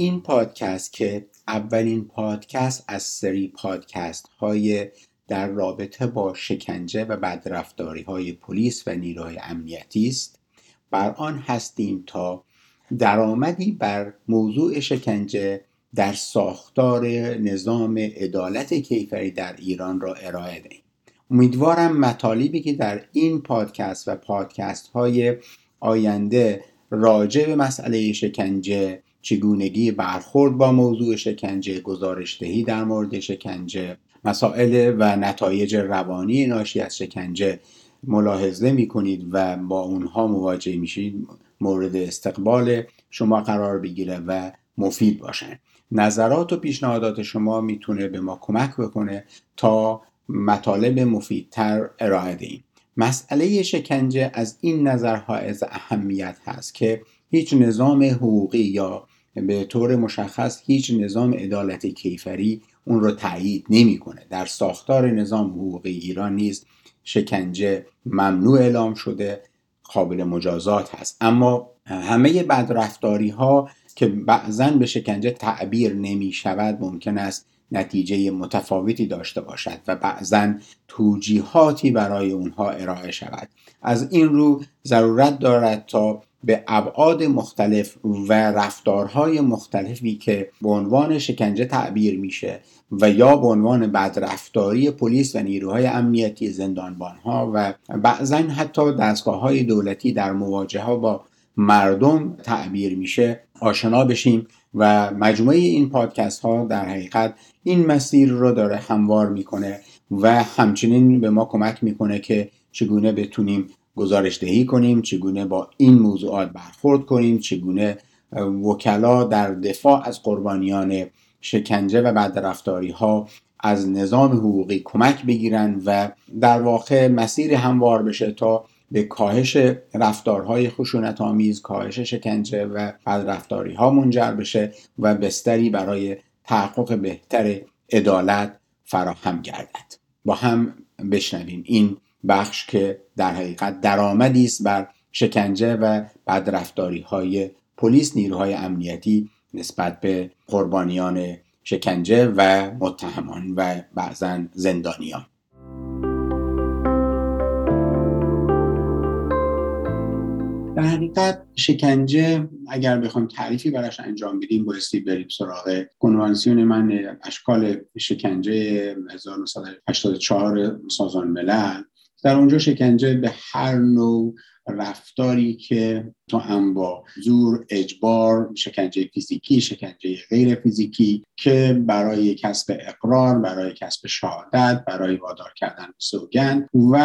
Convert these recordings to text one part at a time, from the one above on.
این پادکست که اولین پادکست از سری پادکست های در رابطه با شکنجه و بدرفتاری های پلیس و نیروهای امنیتی است. بر آن هستیم تا درآمدی بر موضوع شکنجه در ساختار نظام عدالت کیفری در ایران را ارائه دهیم. امیدوارم مطالبی که در این پادکست و پادکست های آینده راجع به مسئله شکنجه چگونگی برخورد با موضوع شکنجه گزارشدهی در مورد شکنجه مسائل و نتایج روانی ناشی از شکنجه ملاحظه می کنید و با اونها مواجه میشید مورد استقبال شما قرار بگیره و مفید باشن. نظرات و پیشنهادات شما می‌تونه به ما کمک بکنه تا مطالب مفیدتر ارائه دهیم. مسئله شکنجه از این نظر حائز اهمیت هست که هیچ نظام حقوقی یا به طور مشخص هیچ نظام عدالت کیفری اون رو تایید نمی‌کنه. در ساختار نظام حقوقی ایران نیز شکنجه ممنوع اعلام شده قابل مجازات هست. اما همه بدرفتاری ها که بعضا به شکنجه تعبیر نمی شود ممکن است نتیجه متفاوتی داشته باشد و بعضا توجیهاتی برای اونها ارائه شود. از این رو ضرورت دارد تا به ابعاد مختلف و رفتارهای مختلفی که به عنوان شکنجه تعبیر میشه و یا به عنوان بدرفتاری پلیس و نیروهای امنیتی زندانبانها و بعضا حتی دستگاه های دولتی در مواجهه با مردم تعبیر میشه آشنا بشیم و مجموعه این پادکست ها در حقیقت این مسیر رو داره هموار می‌کنه و همچنین به ما کمک می‌کنه که چگونه بتونیم گزارش دهی کنیم چگونه با این موضوعات برخورد کنیم چگونه وکلا در دفاع از قربانیان شکنجه و بدرفتاری ها از نظام حقوقی کمک بگیرن و در واقع مسیر هموار بشه تا به کاهش رفتارهای خشونت آمیز کاهش شکنجه و بدرفتاری ها منجر بشه و بستری برای تحقق بهتر عدالت فراهم گردد. با هم بشنویم این بخش که در حقیقت درآمدی است بر شکنجه و بدرفتاری های پلیس نیروهای امنیتی نسبت به قربانیان شکنجه و متهمان و بعضا زندانیان. در حقیقت شکنجه اگر بخوایم تعریفی براش انجام بدیم بایستی بریم سراغ کنوانسیون من اشکال شکنجه 1984 سازمان ملل. در اونجا شکنجه به هر نوع رفتاری که تو هم با زور اجبار شکنجه فیزیکی شکنجه غیر فیزیکی که برای کسب اقرار برای کسب شهادت برای وادار کردن سوگند و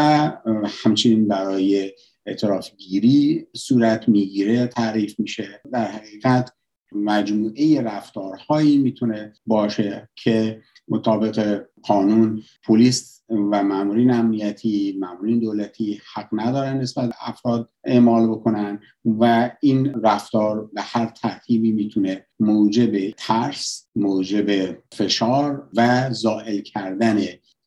همچنین برای اعتراف گیری صورت می‌گیره تعریف میشه. در حقیقت مجموعه رفتارهایی می‌تونه باشه که مطابق قانون. پلیس و مامورین امنیتی مامورین دولتی حق ندارن نسبت افراد اعمال بکنن و این رفتار به هر ترتیبی می‌تونه موجب ترس موجب فشار و زائل کردن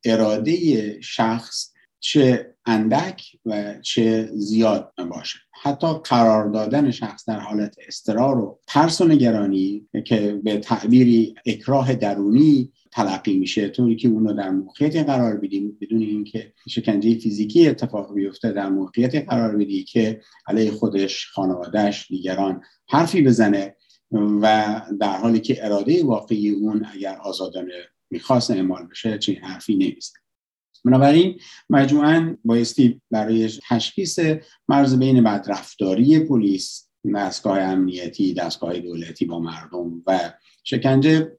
اراده شخص چه اندک و چه زیاد باشه. حتی قرار دادن شخص در حالت استرار و ترس و نگرانی که به تعبیری اکراه درونی تلقی میشه. طوری که اون رو در موقعیتی قرار بدیم بدون اینکه شکنجه فیزیکی اتفاق بیفته در موقعیتی قرار بدی که علیه خودش خانوادهش دیگران حرفی بزنه و در حالی که اراده واقعی اون اگر آزادانه می‌خواست اعمال بشه چنین حرفی نمی‌زنه بنابراین مجموعا بایستی برای تشخیص مرز بین بدرفتاری پلیس دستگاه امنیتی دستگاه دولتی با مردم و شکنجه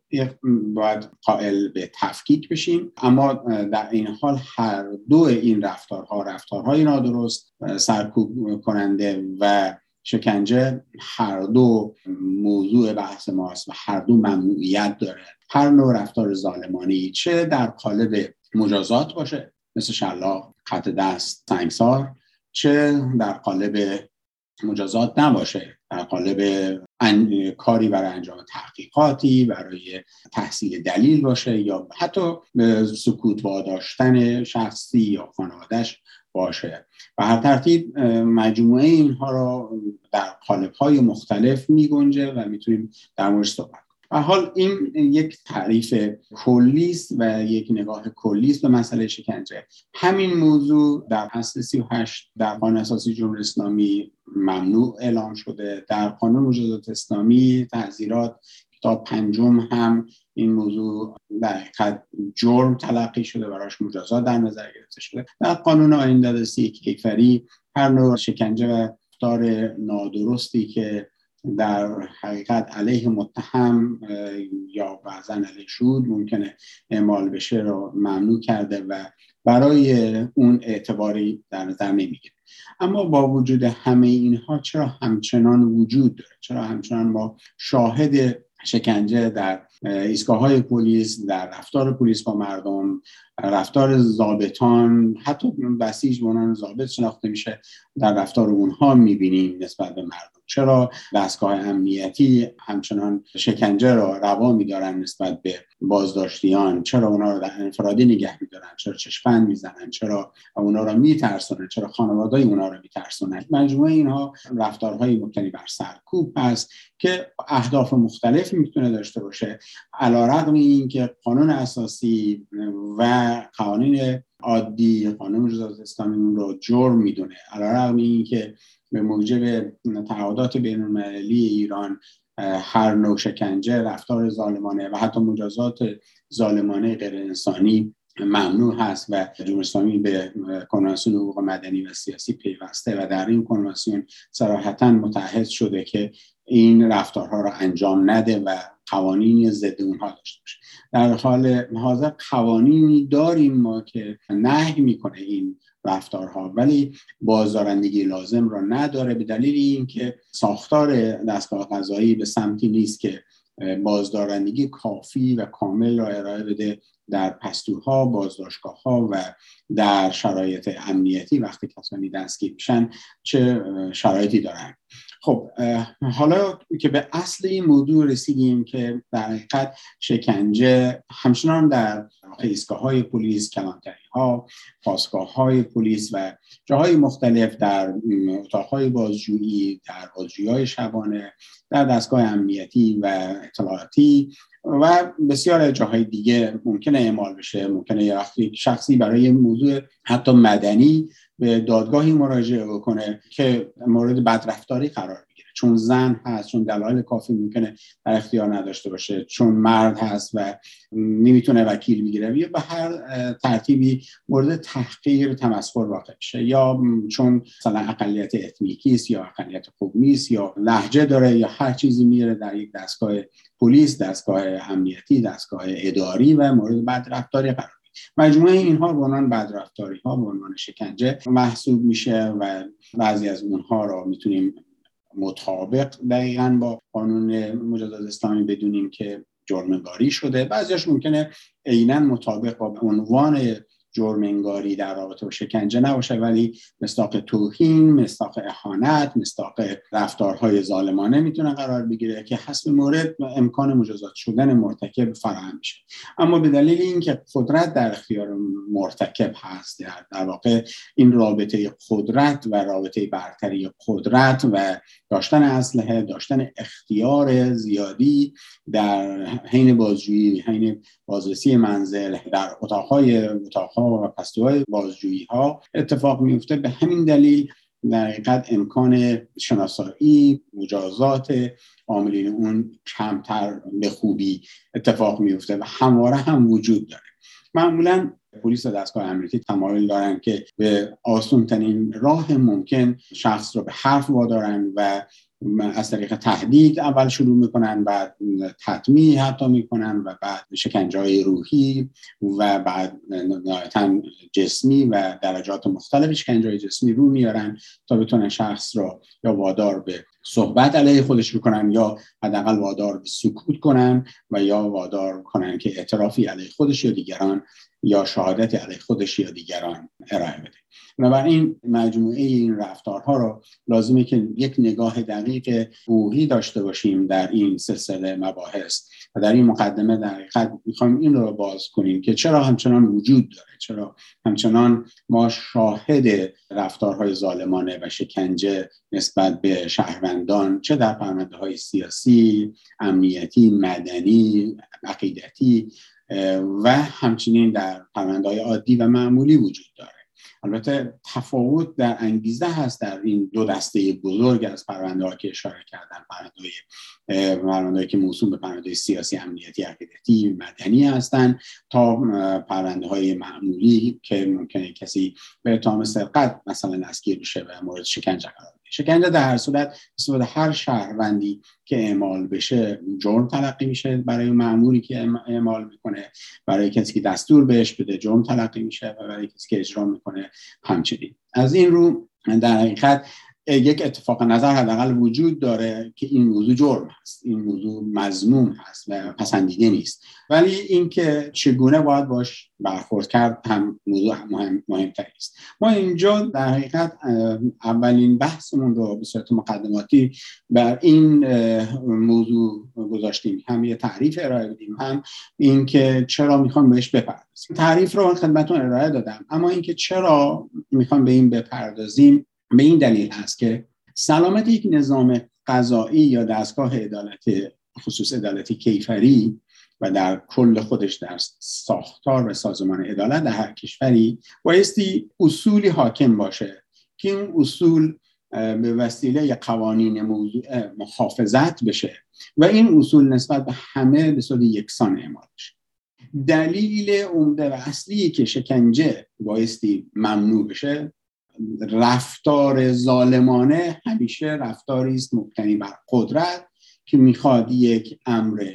باید قائل به تفکیک بشیم. اما در این حال هر دو این رفتارها رفتارهای نادرست سرکوب کننده و شکنجه هر دو موضوع بحث ماست و هر دو ممنوعیت داره. هر نوع رفتار ظالمانی چه در قالب مجازات باشه مثل شلاق خط دست سنگسار چه در قالب مجازات نباشه در قالب کاری برای انجام تحقیقاتی برای تحصیل دلیل باشه یا حتی سکوت واداشتن شخصی یا خانوادش باشه. و هر ترتیب مجموعه اینها را در قالب های مختلف می گنجه و می‌تونیم در مورد صحبت حال این یک تعریف کلی و یک نگاه کلی به مسئله شکنجه. همین موضوع در اصل 38 در قانون اساسی جمهوری اسلامی ممنوع اعلام شده. در قانون مجازات اسلامی تعذیرات تا پنجم هم این موضوع در جرم تلقی شده براش مجازات در نظر گرفته شده. در قانون آین دادرسی کیفری هر نوع شکنجه و رفتار نادرستی که در حقیقت علیه متهم یا بعضا علیه شود ممکنه اعمال بشه رو ممنوع کرده و برای اون اعتباری در نظر نمی‌گیره. اما با وجود همه اینها چرا همچنان وجود داره؟ چرا همچنان ما شاهد شکنجه در ایستگاه های پلیس در رفتار پلیس با مردم رفتار زابطان حتی بسیج به عنوان زابط شناخته میشه در رفتار اونها می‌بینیم نسبت به مردم؟ چرا دستگاه امنیتی همچنان شکنجه را روا میدارن نسبت به بازداشتیان؟ چرا اونا رو در انفرادی نگه میدارن؟ چرا چشمند می‌زنن؟ چرا اونا رو میترسونن؟ چرا خانواده اونا رو میترسونن؟ مجموعه اینها رفتارهای مبتنی بر سرکوب هست که اهداف مختلفی می‌تونه داشته باشه. علا رقم این که قانون اساسی و قوانین عادی قانون مجازات اسلامی رو جرم می‌دونه. علا رقم این که به موجب تعهدات بین المللی ایران هر نوع شکنجه رفتار ظالمانه و حتی مجازات ظالمانه غیر انسانی ممنوع هست و جمهوری اسلامی به کنوانسیون حقوق مدنی و سیاسی پیوسته و در این کنوانسیون صراحتا متحد شده که این رفتارها را انجام نده و قوانینی ضد اونها داشته باشه. در حال حاضر قوانینی داریم ما که نهی می‌کنه این رفتارها. ولی بازدارندگی لازم را نداره به دلیل اینکه ساختار دستگاه قضایی به سمتی نیست که بازدارندگی کافی و کامل را ارائه بده در پستوها بازداشتگاه ها و در شرایط امنیتی وقتی کسانی دستگیر میشن چه شرایطی دارن. خب حالا که به اصل این موضوع رسیدیم که در حقیقت شکنجه همچنان در ایستگاه های پلیس کلانتری ها پاسگاه های پلیس و جاهای مختلف در اتاق های بازجویی در بازجویی های شبانه در دستگاه امنیتی و اطلاعاتی و بسیار جاهای دیگه ممکنه اعمال بشه ممکنه وقتی شخصی برای موضوع حتی مدنی به دادگاهی مراجعه بکنه که مورد بدرفتاری قرار بگیره. چون زن هست چون دلایل کافی ممکنه در اختیار نداشته باشه چون مرد هست و نمی‌تونه وکیل بگیره. یا به هر ترتیبی مورد تحقیر تمسخر واقع بشه یا چون مثلا اقلیت اتنیکی است یا اقلیت قومی است یا لحجه داره یا هر چیزی میره در یک دستگاه پلیس دستگاه امنیتی دستگاه اداری و مورد بدرفتاری قرار مجموعه اینها به عنوان بدرفتاری ها به عنوان شکنجه محسوب میشه و بعضی از اونها را می‌تونیم مطابق دقیقا با قانون مجازات اسلامی بدونیم که جرمگاری شده. بعضیش ممکنه عینا مطابق با عنوان جرم انگاری در رابطه با شکنجه نباشه ولی مستاق توهین مستاق اهانت مستاق رفتارهای ظالمانه می‌تونه قرار بگیره که حسب مورد امکان مجازات شدن مرتکب فراهم میشه. اما به دلیل اینکه قدرت در اختیار مرتکب هست در واقع این رابطه قدرت و رابطه برتری قدرت و داشتن اسلحه داشتن اختیار زیادی در حین بازجویی حین بازرسی منزل در اتاقهای اتاقها و پستوهای بازجویی ها اتفاق میفته به همین دلیل در حقیقت امکان شناسایی مجازات عاملین اون کمتر به خوبی اتفاق میفته و همواره هم وجود داره. معمولا پلیس و دستگاه امنیتی تمایل دارن که به آسون ترین راه ممکن شخص رو به حرف وادارن و از طریق تهدید اول شروع می‌کنن بعد تطمیع حتی می‌کنن و بعد شکنجه روحی و بعد نهایتا جسمی و درجات مختلف شکنجه جسمی رو میارن تا بتونن شخص را یا وادار به صحبت علیه خودش بکنن یا حداقل وادار به سکوت کنن و یا وادار کنن که اعترافی علیه خودش یا دیگران یا شهادت علیه خودش یا دیگران ارائه بده. بنابراین مجموعه این رفتارها رو لازمه که یک نگاه دقیق حقوقی داشته باشیم در این سلسله مباحث. و در این مقدمه در حقیقت می‌خوایم این رو باز کنیم که چرا همچنان وجود داره چرا همچنان ما شاهد رفتارهای ظالمانه و شکنجه نسبت به شهروندان چه در پرونده های سیاسی امنیتی مدنی عقیدتی و همچنین در پرونده های عادی و معمولی وجود داره. البته تفاوت در انگیزه هست در این دو دسته بزرگ از پرونده که اشاره کردن. پرونده که موسوم به پرونده سیاسی امنیتی عقیدتی مدنی هستند تا پرونده های معمولی که ممکنه کسی به اتهام سرقت مثلا دستگیر بشه و مورد شکنجه قرار شکنجه در هر صورت استفاده هر شهروندی که اعمال بشه جرم تلقی میشه برای معمولی که اعمال می‌کنه. برای کسی که دستور بهش بده جرم تلقی میشه و برای کسی که اجرا می‌کنه همچنین. از این رو در حقیقت یک اتفاق نظر حداقل وجود داره که این موضوع جرم هست این موضوع مضموم هست و پسندیده نیست. ولی اینکه چگونه باید باش برخورد کرد هم موضوع مهم مهمتر است. ما اینجا در حقیقت اولین بحثمون رو به صورت مقدماتی بر این موضوع گذاشتیم. هم یه تعریف ارائه بدیم هم اینکه چرا می‌خوام بهش بپردازیم. تعریف رو خدمتتون ارائه دادم اما اینکه چرا می‌خوام به این بپردازیم به این دلیل هست که سلامت یک نظام قضایی یا دستگاه عدالت خصوص عدالت کیفری و در کل خودش در ساختار و سازمان عدالت در هر کشوری بایستی اصولی حاکم باشه که این اصول به وسیله قوانین محافظت بشه و این اصول نسبت به همه به صورت یکسان اعمال بشه. دلیل عمده و اصلی که شکنجه بایستی ممنوع بشه رفتار ظالمانه همیشه رفتاری است مبتنی بر قدرت که می‌خواد یک امر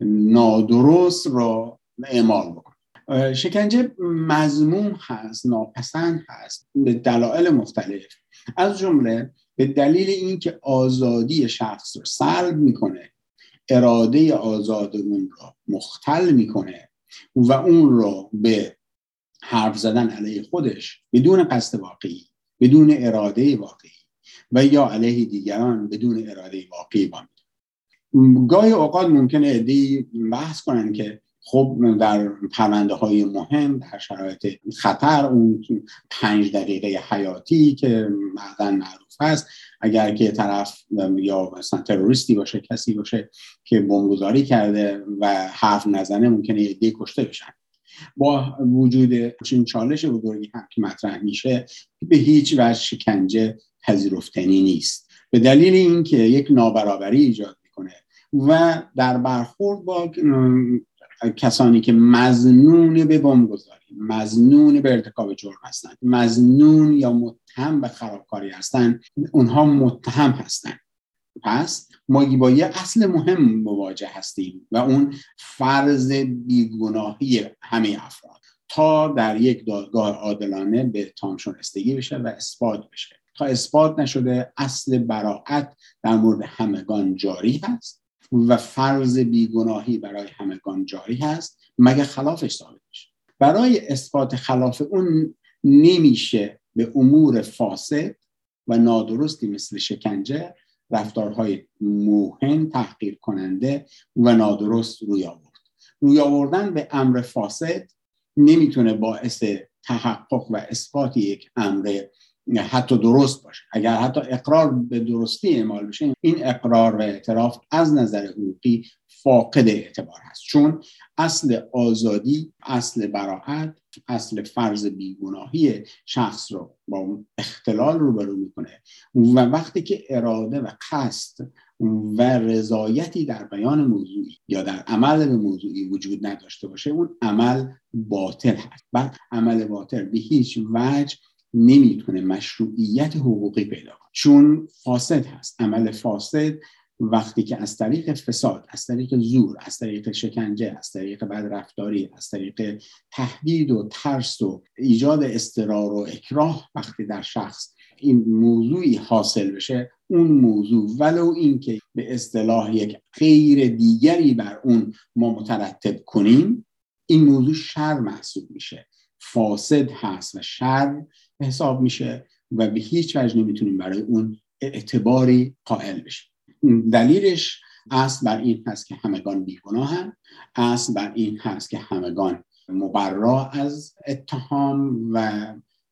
نادرست را اعمال بکنه. شکنجه مضموم هست ناپسند هست به دلایل مختلف. از جمله به دلیل اینکه آزادی شخص رو سلب می‌کنه اراده آزاد اون را مختل می‌کنه و اون را به حرف زدن علیه خودش بدون قصد واقعی بدون اراده واقعی و یا علیه دیگران بدون اراده واقعی با گاهی اوقات ممکنه ادهی بحث کنن که خب در پرونده های مهم در شرایط خطر اون پنج دقیقه حیاتی که بعدا معروف هست اگر که طرف یا مثلا تروریستی باشه کسی باشه که بمبگذاری کرده و حرف نزنه ممکنه یه کشته بشن. با وجود چین چالش بزرگی هم که مطرح میشه به هیچ وجه شکنجه پذیرفتنی نیست. به دلیل اینکه یک نابرابری ایجاد می‌کنه و در برخورد با کسانی که مزنون به بمبگذاری مزنون به ارتکاب جرم هستند مزنون یا متهم به خرابکاری هستند اونها متهم هستند. پس ما با یه اصل مهم مواجه هستیم و اون فرض بیگناهی همه افراد تا در یک دادگاه عادلانه به تام شنستگی بشه و اثبات بشه. تا اثبات نشده اصل براعت در مورد همگان جاری هست و فرض بیگناهی برای همگان جاری هست مگه خلافش ثابت بشه برای اثبات خلاف اون نمیشه به امور فاسد و نادرستی مثل شکنجه رفتارهای موهن تحقیر کننده و نادرست روی آورد. روی آوردن به امر فاسد نمی‌تونه باعث تحقق و اثبات یک امر حتی درست باشه. اگر حتی اقرار به درستی اعمال بشه این اقرار و اعتراف از نظر حقوقی فاقد اعتبار هست. چون اصل آزادی اصل براحت اصل فرض بیگناهی شخص رو با اون اختلال روبرو می‌کنه. و وقتی که اراده و قصد و رضایتی در بیان موضوعی یا در عمل به موضوعی وجود نداشته باشه اون عمل باطل هست. بعد عمل باطل به هیچ وجه نمی‌تونه مشروعیت حقوقی پیدا کنه. چون فاسد هست. عمل فاسد وقتی که از طریق فساد از طریق زور از طریق شکنجه از طریق بدرفتاری از طریق تهدید و ترس و ایجاد استرار و اکراه وقتی در شخص این موضوعی حاصل بشه اون موضوع ولو اینکه به اصطلاح یک غیر دیگری بر اون ما مترتب کنیم این موضوع شر محسوب میشه. فاسد هست و شر حساب میشه و به هیچ وجه نمی‌تونیم برای اون اعتباری قائل بشیم. دلیلش اصل بر این هست که همگان بیگناهن اصل بر این هست که همگان مبرا از اتهام و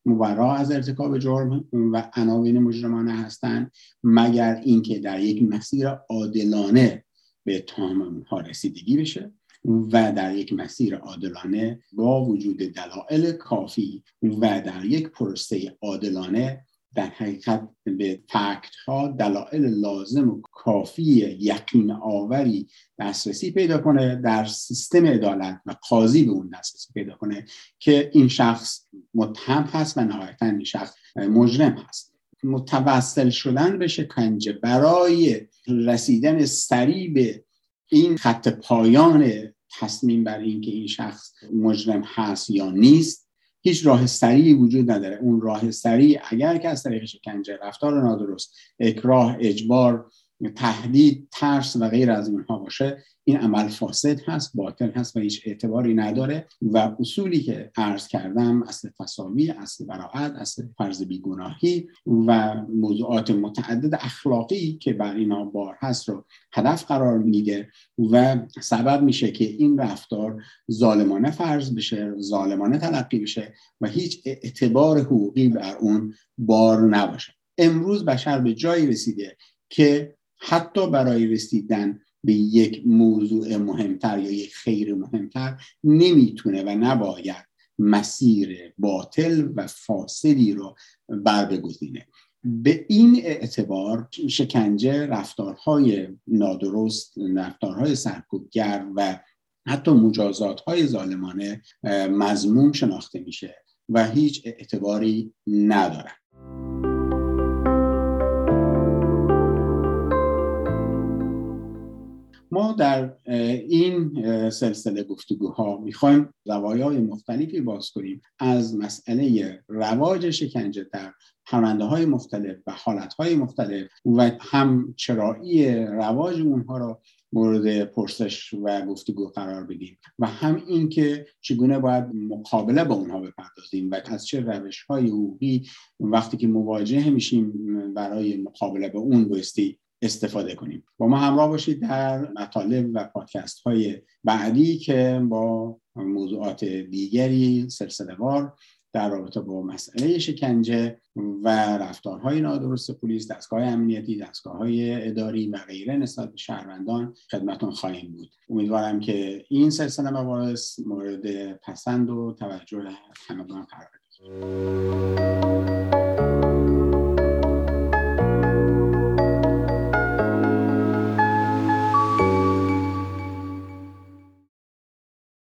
مبرا از ارتکاب جرم و عناوین مجرمانه هستند مگر اینکه در یک مسیر عادلانه به اتهام اونها رسیدگی بشه و در یک مسیر عادلانه با وجود دلایل کافی و در یک پروسه عادلانه در حقیقت به فکت ها دلایل لازم و کافی یقین آوری دسترسی پیدا کنه در سیستم عدالت و قاضی به اون دسترسی پیدا کنه که این شخص متهم هست و نهایتا این شخص مجرم هست. متوسل شدن به شکنجه برای رسیدن سریع به این خط پایان تصمیم بر اینکه این شخص مجرم هست یا نیست هیچ راه سریعی وجود نداره. اون راه سریع اگر که از طریق شکنجه رفتار نادرست اکراه اجبار تهدید ترس و غیر از اینها باشه این عمل فاسد هست باطل هست و هیچ اعتباری نداره و اصولی که عرض کردم اصل تصاوی اصل براعت اصل فرض بیگناهی و موضوعات متعدد اخلاقی که بر اینا بار هست رو هدف قرار میده و سبب میشه که این رفتار ظالمانه فرض بشه ظالمانه تلقی بشه و هیچ اعتبار حقوقی بر اون بار نباشه. امروز بشر به جایی رسیده که حتی برای رسیدن به یک موضوع مهمتر یا یک خیر مهمتر نمی‌تونه و نباید مسیر باطل و فاسدی رو بر بگذینه به این اعتبار شکنجه رفتارهای نادرست رفتارهای سرکوبگر و حتی مجازات های ظالمانه مضموم شناخته میشه و هیچ اعتباری نداره ما در این سلسله گفتگوها می‌خوایم زوایای مختلفی باز کنیم. از مسئله رواج شکنجه در پرونده های مختلف و حالت های مختلف و هم چرایی رواج اونها را مورد پرسش و گفتگو قرار بدیم و هم اینکه چگونه باید مقابله با اونها بپردازیم و از چه روش های حقوقی وقتی که مواجه میشیم برای مقابله به اون بایستی استفاده کنیم. با ما همراه باشید در مطالب و پادکست های بعدی که با موضوعات دیگری سلسله وار در رابطه با مسئله شکنجه و رفتارهای نادرست پلیس دستگاه امنیتی دستگاه های اداری و غیره نسبت به شهروندان خدمتون خواهیم بود. امیدوارم که این سلسله مباحث مورد پسند و توجه همگان قرار بگیرد